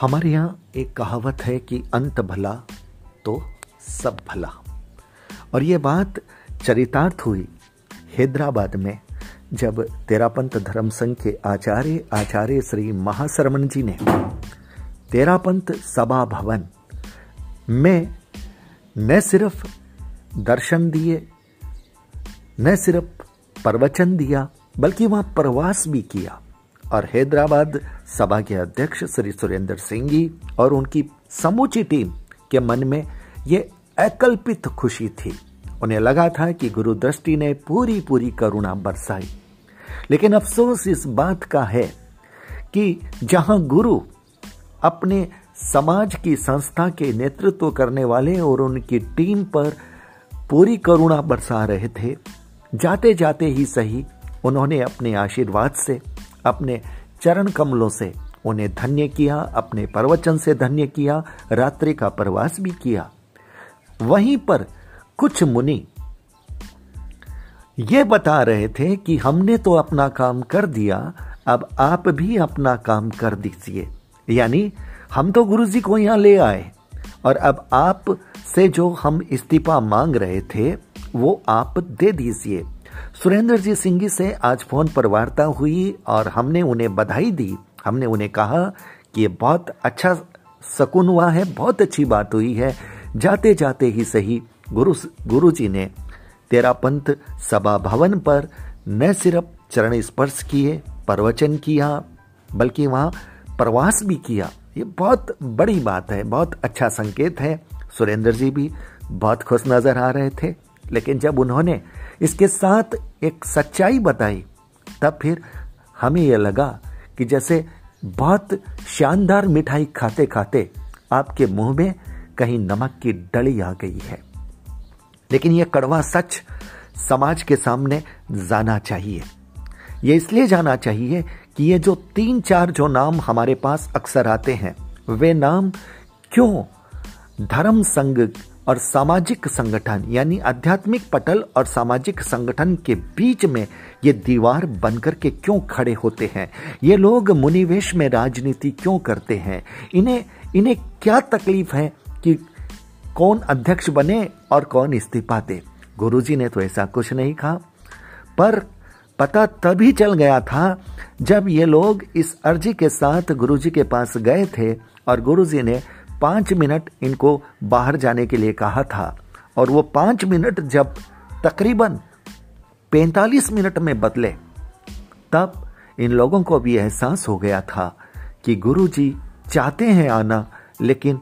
हमारे यहाँ एक कहावत है कि अंत भला तो सब भला। और ये बात चरितार्थ हुई हैदराबाद में, जब तेरापंथ धर्म संघ के आचार्य आचार्य श्री महाश्रमण जी ने तेरापंथ सभा भवन में न सिर्फ़ दर्शन दिए, न सिर्फ़ प्रवचन दिया, बल्कि वहाँ प्रवास भी किया। और हैदराबाद सभा के अध्यक्ष श्री सुरेंद्र सिंह जी और उनकी समूची टीम के मन में ये अकल्पित खुशी थी। उन्हें लगा था कि गुरु दृष्टि ने पूरी पूरी करुणा बरसाई। लेकिन अफसोस इस बात का है कि जहाँ गुरु अपने समाज की संस्था के नेतृत्व करने वाले और उनकी टीम पर पूरी करुणा बरसा रहे थे जाते जाते ही सही उन्होंने अपने आशीर्वाद से अपने चरण कमलों से, उन्हें धन्य किया, अपने प्रवचन से धन्य किया, रात्रि का प्रवास भी किया। वहीं पर कुछ मुनि ये बता रहे थे कि हमने तो अपना काम कर दिया, अब आप भी अपना काम कर दीजिए। यानी, हम तो गुरु जी को यहाँ ले आए, और अब आप से जो हम इस्तीफा मांग रहे थे, वो आप दे दीजिए। सुरेंद्र जी सिंह से आज फ़ोन पर वार्ता हुई और हमने उन्हें बधाई दी। हमने उन्हें कहा कि ये बहुत अच्छा सकुन हुआ है, बहुत अच्छी बात हुई है। जाते जाते ही सही, गुरु गुरु जी ने तेरा पंथ सभा भवन पर न सिर्फ़ चरण स्पर्श किए, प्रवचन किया, बल्कि वहाँ प्रवास भी किया। ये बहुत बड़ी बात है, बहुत अच्छा संकेत है। सुरेंद्र जी भी बहुत खुश नज़र आ रहे थे। लेकिन जब उन्होंने इसके साथ एक सच्चाई बताई, तब फिर हमें यह लगा कि जैसे बहुत शानदार मिठाई खाते खाते आपके मुँह में कहीं नमक की डली आ गई है। लेकिन यह कड़वा सच समाज के सामने जाना चाहिए। यह इसलिए जाना चाहिए कि ये जो तीन चार जो नाम हमारे पास अक्सर आते हैं, वे नाम क्यों धर्म संघ और सामाजिक संगठन, यानी आध्यात्मिक पटल और सामाजिक संगठन के बीच में ये दीवार बनकर के क्यों खड़े होते हैं? ये लोग मुनिवेश में राजनीति क्यों करते हैं? इन्हें इन्हें क्या तकलीफ़ है कि कौन अध्यक्ष बने और कौन इस्तीफा दे? गुरुजी ने तो ऐसा कुछ नहीं कहा। पर पता तभी चल गया था जब ये लोग इस अर्जी के साथ गुरुजी के पास गए थे और गुरुजी ने पाँच मिनट इनको बाहर जाने के लिए कहा था। और वो पाँच मिनट जब तकरीबन पैंतालीस मिनट में बदले, तब इन लोगों को भी एहसास हो गया था कि गुरु जी चाहते हैं आना, लेकिन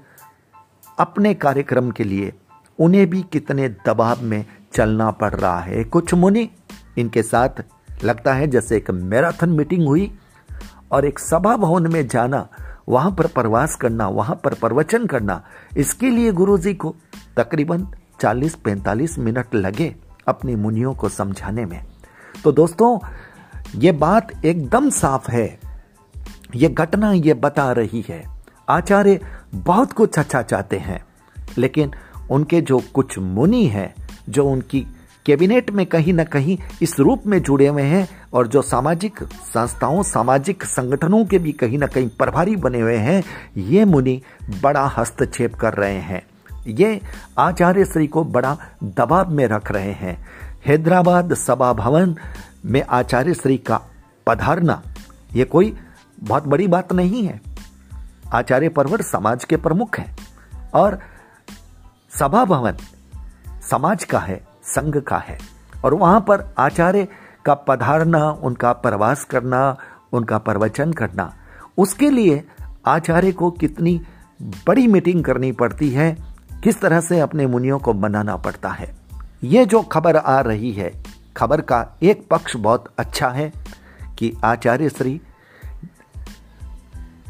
अपने कार्यक्रम के लिए उन्हें भी कितने दबाव में चलना पड़ रहा है। कुछ मुनि इनके साथ, लगता है जैसे एक मैराथन मीटिंग हुई और एक सभा भवन में जाना वहाँ पर प्रवास करना, वहाँ पर प्रवचन करना, इसके लिए गुरु जी को तकरीबन 40-45 मिनट लगे अपनी मुनियों को समझाने में। तो दोस्तों, ये बात एकदम साफ़ है। ये घटना ये बता रही है। आचार्य बहुत कुछ अच्छा चाहते हैं, लेकिन उनके जो कुछ मुनि हैं, जो उनकी कैबिनेट में कहीं ना कहीं इस रूप में जुड़े हुए हैं और जो सामाजिक संस्थाओं, सामाजिक संगठनों के भी कहीं ना कहीं प्रभारी बने हुए हैं, ये मुनि बड़ा हस्तक्षेप कर रहे हैं। ये आचार्य श्री को बड़ा दबाव में रख रहे हैं। हैदराबाद सभा भवन में आचार्य श्री का पधारना, ये कोई बहुत बड़ी बात नहीं है। आचार्य परवर समाज के प्रमुख हैं और सभा भवन समाज का है। संघ का है। और वहाँ पर आचार्य का पधारना, उनका प्रवास करना, उनका प्रवचन करना, उसके लिए आचार्य को कितनी बड़ी मीटिंग करनी पड़ती है, किस तरह से अपने मुनियों को मनाना पड़ता है, ये जो खबर आ रही है, खबर का एक पक्ष बहुत अच्छा है कि आचार्य श्री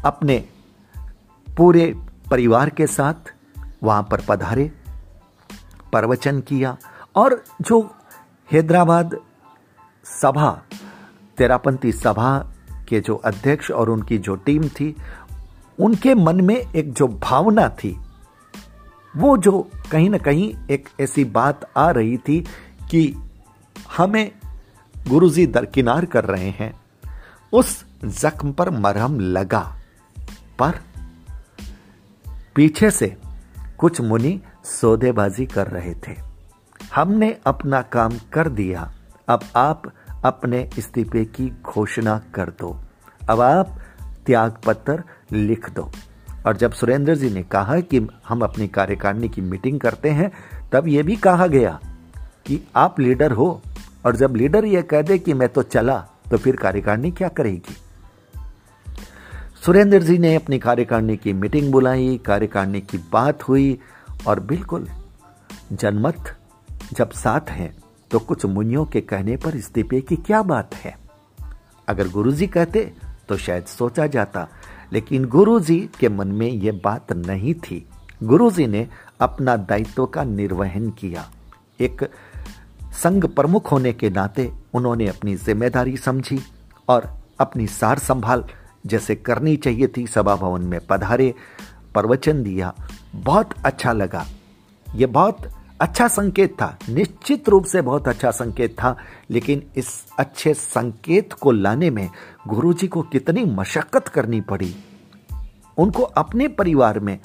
अपने पूरे परिवार के साथ वहाँ पर पधारे, प्रवचन किया और जो हैदराबाद सभा, तेरापंथी सभा के जो अध्यक्ष और उनकी जो टीम थी, उनके मन में एक जो भावना थी, वो जो कहीं ना कहीं एक ऐसी बात आ रही थी कि हमें गुरुजी दरकिनार कर रहे हैं, उस जख्म पर मरहम लगा। पर पीछे से कुछ मुनि सौदेबाजी कर रहे थे। हमने अपना काम कर दिया। अब आप अपने इस्तीफे की घोषणा कर दो। अब आप त्याग पत्र लिख दो। और जब सुरेंद्र जी ने कहा कि हम अपनी कार्यकारिणी की मीटिंग करते हैं, तब यह भी कहा गया कि आप लीडर हो। और जब लीडर यह कह दे कि मैं तो चला तो फिर कार्यकारिणी क्या करेगी? सुरेंद्र जी ने अपनी कार्यकारिणी की मीटिंग बुलाई, कार्यकारिणी की बात हुई, और बिल्कुल जनमत जब साथ हैं तो कुछ मुनियों के कहने पर इस्तीफे की क्या बात है? अगर गुरुजी कहते तो शायद सोचा जाता। लेकिन गुरुजी के मन में यह बात नहीं थी। गुरुजी ने अपना दायित्व का निर्वहन किया। एक संघ प्रमुख होने के नाते उन्होंने अपनी ज़िम्मेदारी समझी और अपनी सार संभाल, जैसे करनी चाहिए थी, सभा भवन में पधारे, प्रवचन दिया। बहुत अच्छा लगा। यह बहुत अच्छा संकेत था। निश्चित रूप से बहुत अच्छा संकेत था, लेकिन इस अच्छे संकेत को लाने में गुरुजी को कितनी मशक्कत करनी पड़ी। उनको अपने परिवार में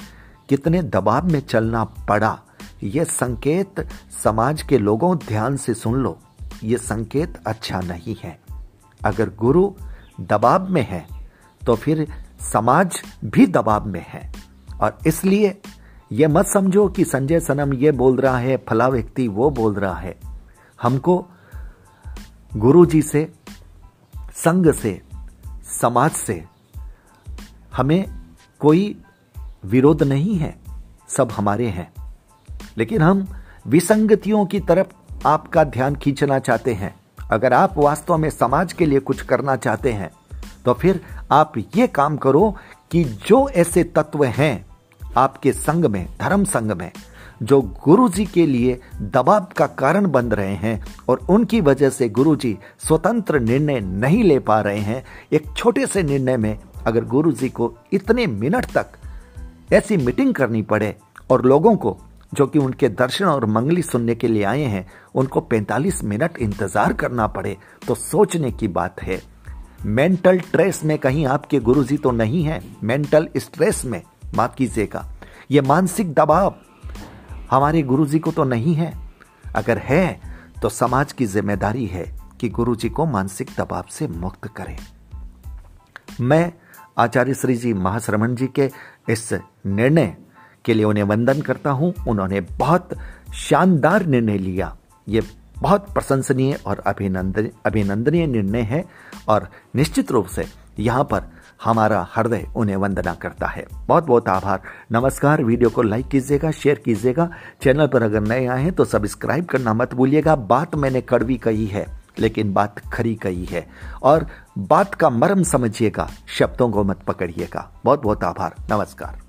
कितने दबाव में चलना पड़ा यह संकेत समाज के लोगों ध्यान से सुन लो। ये संकेत अच्छा नहीं है। अगर गुरु दबाव में है तो फिर समाज भी दबाव में है। और इसलिए यह मत समझो कि संजय सनम ये बोल रहा है, फला व्यक्ति वो बोल रहा है। हमको गुरु जी से, संघ से, समाज से हमें कोई विरोध नहीं है, सब हमारे हैं। लेकिन हम विसंगतियों की तरफ़ आपका ध्यान खींचना चाहते हैं। अगर आप वास्तव में समाज के लिए कुछ करना चाहते हैं तो फिर आप ये काम करो कि जो ऐसे तत्व हैं आपके संग में, धर्म संघ में, जो गुरु जी के लिए दबाव का कारण बन रहे हैं और उनकी वजह से गुरु जी स्वतंत्र निर्णय नहीं ले पा रहे हैं, एक छोटे से निर्णय में अगर गुरु जी को इतने मिनट तक ऐसी मीटिंग करनी पड़े और लोगों को, जो कि उनके दर्शन और मंगली सुनने के लिए आए हैं, उनको 45 मिनट इंतज़ार करना पड़े तो सोचने की बात है। मेंटल स्ट्रेस में कहीं आपके गुरुजी तो नहीं है। मेंटल स्ट्रेस में माफ़ कीजिएगा ये मानसिक दबाव हमारे गुरुजी को तो नहीं है। अगर है तो समाज की ज़िम्मेदारी है कि गुरुजी को मानसिक दबाव से मुक्त करें। मैं आचार्य श्री जी महाश्रमण जी के इस निर्णय के लिए उन्हें वंदन करता हूँ। उन्होंने बहुत शानदार निर्णय लिया। ये बहुत प्रशंसनीय और अभिनंदन, अभिनंदनीय निर्णय है और निश्चित रूप से यहाँ पर हमारा हृदय उन्हें वंदना करता है। बहुत बहुत आभार। नमस्कार। वीडियो को लाइक कीजिएगा, शेयर कीजिएगा। चैनल पर अगर नए आए हैं तो सब्सक्राइब करना मत भूलिएगा। बात मैंने कड़वी कही है, लेकिन बात खरी कही है। और बात का मरम समझिएगा, शब्दों को मत पकड़िएगा। बहुत बहुत आभार। नमस्कार।